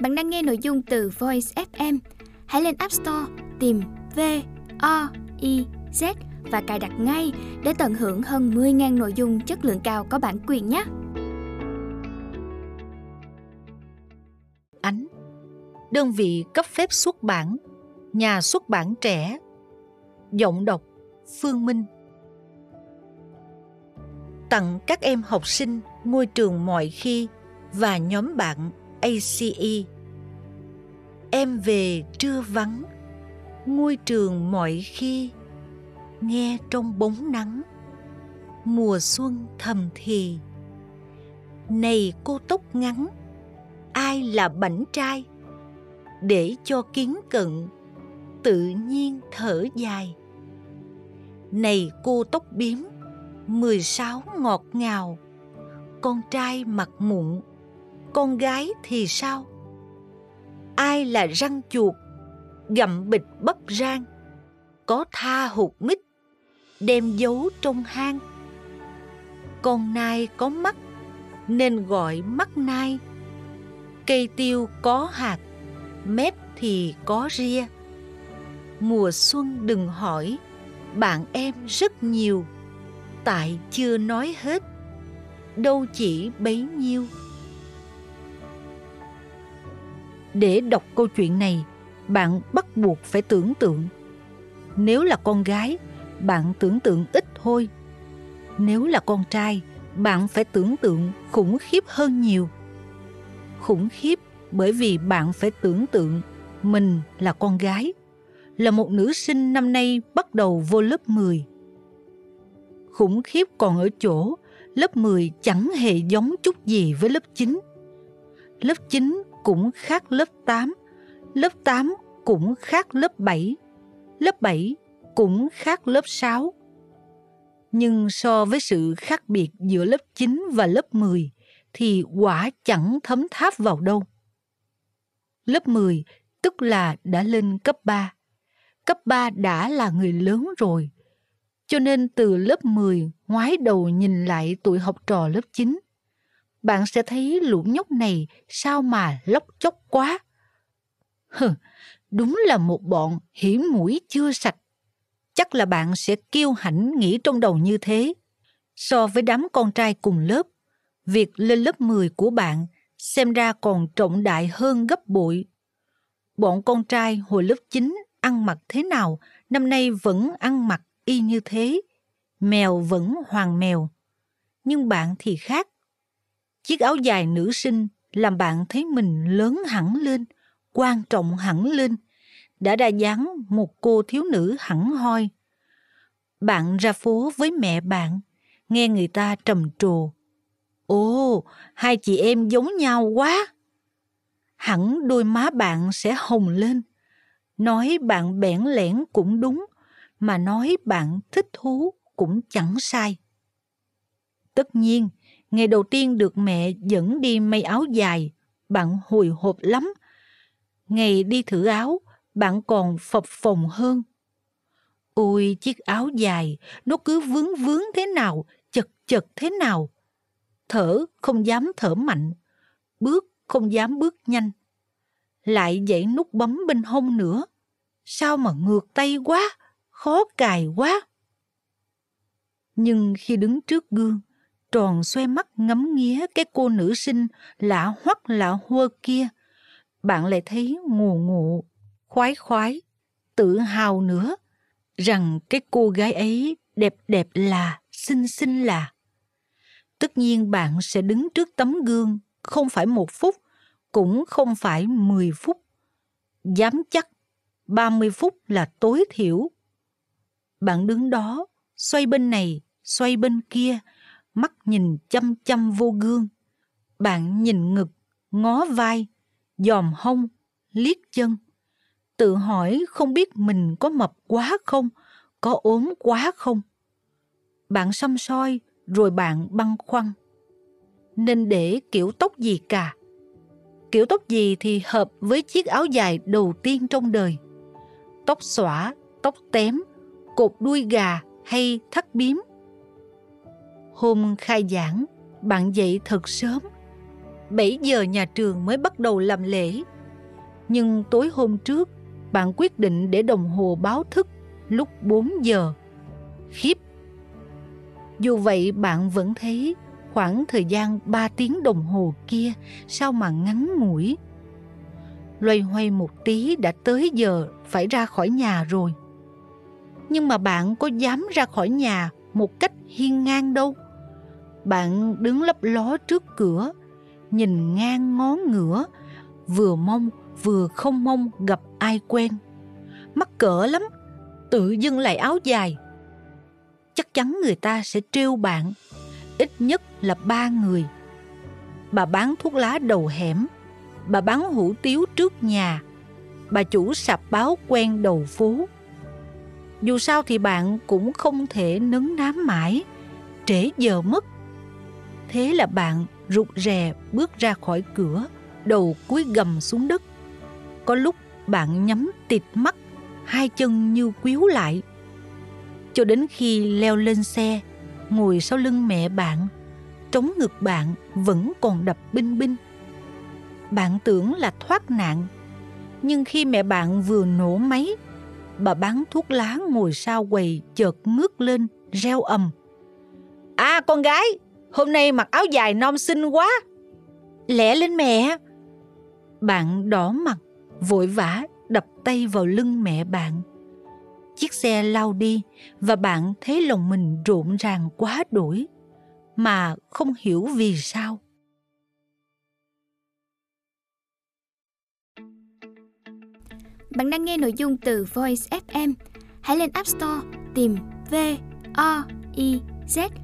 Bạn đang nghe nội dung từ Voice FM. Hãy lên App Store, tìm V O I Z và cài đặt ngay để tận hưởng hơn 10.000 nội dung chất lượng cao có bản quyền nhé. Ánh Đơn vị cấp phép xuất bản, Nhà xuất bản trẻ Giọng đọc, Phương Minh Tặng các em học sinh ngôi trường mọi khi và nhóm bạn ACE. Em về trưa vắng, ngôi trường mọi khi nghe trong bóng nắng. Mùa xuân thầm thì này cô tóc ngắn ai là bảnh trai? Để cho kiến cận tự nhiên thở dài. Này cô tóc biếm mười sáu ngọt ngào con trai mặt mụn con gái thì sao? Ai là răng chuột, gặm bịch bắp rang, có tha hụt mít, đem giấu trong hang? Con nai có mắt, nên gọi mắt nai. Cây tiêu có hạt, mép thì có ria. Mùa xuân đừng hỏi, bạn em rất nhiều, tại chưa nói hết. Đâu chỉ bấy nhiêu. Để đọc câu chuyện này, bạn bắt buộc phải tưởng tượng nếu là con gái, bạn tưởng tượng ít thôi nếu là con trai, bạn phải tưởng tượng khủng khiếp hơn nhiều khủng khiếp bởi vì bạn phải tưởng tượng mình là con gái, là một nữ sinh năm nay bắt đầu vô lớp 10. Khủng khiếp còn ở chỗ lớp 10 chẳng hề giống chút gì với lớp 9. Lớp 9 cũng khác lớp 8, lớp 8 cũng khác lớp 7, lớp 7 cũng khác lớp 6. Nhưng so với sự khác biệt giữa lớp 9 và lớp 10 thì quả chẳng thấm tháp vào đâu. Lớp 10 tức là đã lên cấp 3. Cấp 3 đã là người lớn rồi. Cho nên từ lớp 10 ngoái đầu nhìn lại tuổi học trò lớp 9 bạn sẽ thấy lũ nhóc này sao mà lóc chóc quá. Hừ, đúng là một bọn hiểm mũi chưa sạch. Chắc là bạn sẽ kiêu hãnh nghĩ trong đầu như thế. So với đám con trai cùng lớp, việc lên lớp 10 của bạn xem ra còn trọng đại hơn gấp bội. Bọn con trai hồi lớp 9 ăn mặc thế nào, năm nay vẫn ăn mặc y như thế. Mèo vẫn hoàng mèo. Nhưng bạn thì khác. Chiếc áo dài nữ sinh làm bạn thấy mình lớn hẳn lên, quan trọng hẳn lên, đã đa dáng một cô thiếu nữ hẳn hoi. Bạn ra phố với mẹ bạn, nghe người ta trầm trồ. Ồ, hai chị em giống nhau quá. Hẳn đôi má bạn sẽ hồng lên. Nói bạn bẽn lẽn cũng đúng, mà nói bạn thích thú cũng chẳng sai. Tất nhiên, Ngày đầu tiên được mẹ dẫn đi may áo dài, bạn hồi hộp lắm. Ngày đi thử áo, bạn còn phập phồng hơn. Ôi chiếc áo dài, nó cứ vướng vướng thế nào, chật chật thế nào. Thở không dám thở mạnh, bước không dám bước nhanh. Lại dãy nút bấm bên hông nữa. Sao mà ngược tay quá, khó cài quá. Nhưng khi đứng trước gương, tròn xoay mắt ngắm nghía cái cô nữ sinh lạ hoắc lạ hua kia. Bạn lại thấy ngù ngụ, khoái khoái, tự hào nữa, rằng cái cô gái ấy đẹp đẹp là, xinh xinh là. Tất nhiên bạn sẽ đứng trước tấm gương không phải một phút, cũng không phải mười phút. Dám chắc ba mươi phút là tối thiểu. Bạn đứng đó, xoay bên này, xoay bên kia, mắt nhìn chăm chăm vô gương. Bạn nhìn ngực, ngó vai, dòm hông, liếc chân. Tự hỏi không biết mình có mập quá không, có ốm quá không. Bạn xăm soi rồi bạn băn khoăn. Nên để kiểu tóc gì cả. Kiểu tóc gì thì hợp với chiếc áo dài đầu tiên trong đời. Tóc xõa, tóc tém, cột đuôi gà hay thắt biếm Hôm khai giảng, bạn dậy thật sớm. 7 giờ nhà trường mới bắt đầu làm lễ. Nhưng tối hôm trước, bạn quyết định để đồng hồ báo thức lúc 4 giờ. Khiếp! Dù vậy bạn vẫn thấy khoảng thời gian 3 tiếng đồng hồ kia sao mà ngắn ngủi. Loay hoay một tí đã tới giờ phải ra khỏi nhà rồi. Nhưng mà bạn có dám ra khỏi nhà một cách hiên ngang đâu. Bạn đứng lấp ló trước cửa, nhìn ngang ngó ngửa, vừa mong vừa không mong gặp ai quen. Mắc cỡ lắm, tự dưng lại áo dài. Chắc chắn người ta sẽ trêu bạn, ít nhất là ba người. Bà bán thuốc lá đầu hẻm, bà bán hủ tiếu trước nhà, bà chủ sạp báo quen đầu phố. Dù sao thì bạn cũng không thể nấn nám mãi, trễ giờ mất. Thế là bạn rụt rè bước ra khỏi cửa, đầu cúi gầm xuống đất. Có lúc bạn nhắm tịt mắt, hai chân như quíu lại. Cho đến khi leo lên xe, ngồi sau lưng mẹ bạn, trống ngực bạn vẫn còn đập binh binh. Bạn tưởng là thoát nạn, nhưng khi mẹ bạn vừa nổ máy, bà bán thuốc lá ngồi sau quầy chợt ngước lên, reo ầm. À con gái, hôm nay mặc áo dài non xinh quá. Lẹ lên mẹ. Bạn đỏ mặt, vội vã đập tay vào lưng mẹ bạn. Chiếc xe lao đi và bạn thấy lòng mình rộn ràng quá đuổi, mà không hiểu vì sao. Bạn đang nghe nội dung từ Voice FM. Hãy lên App Store tìm V O I Z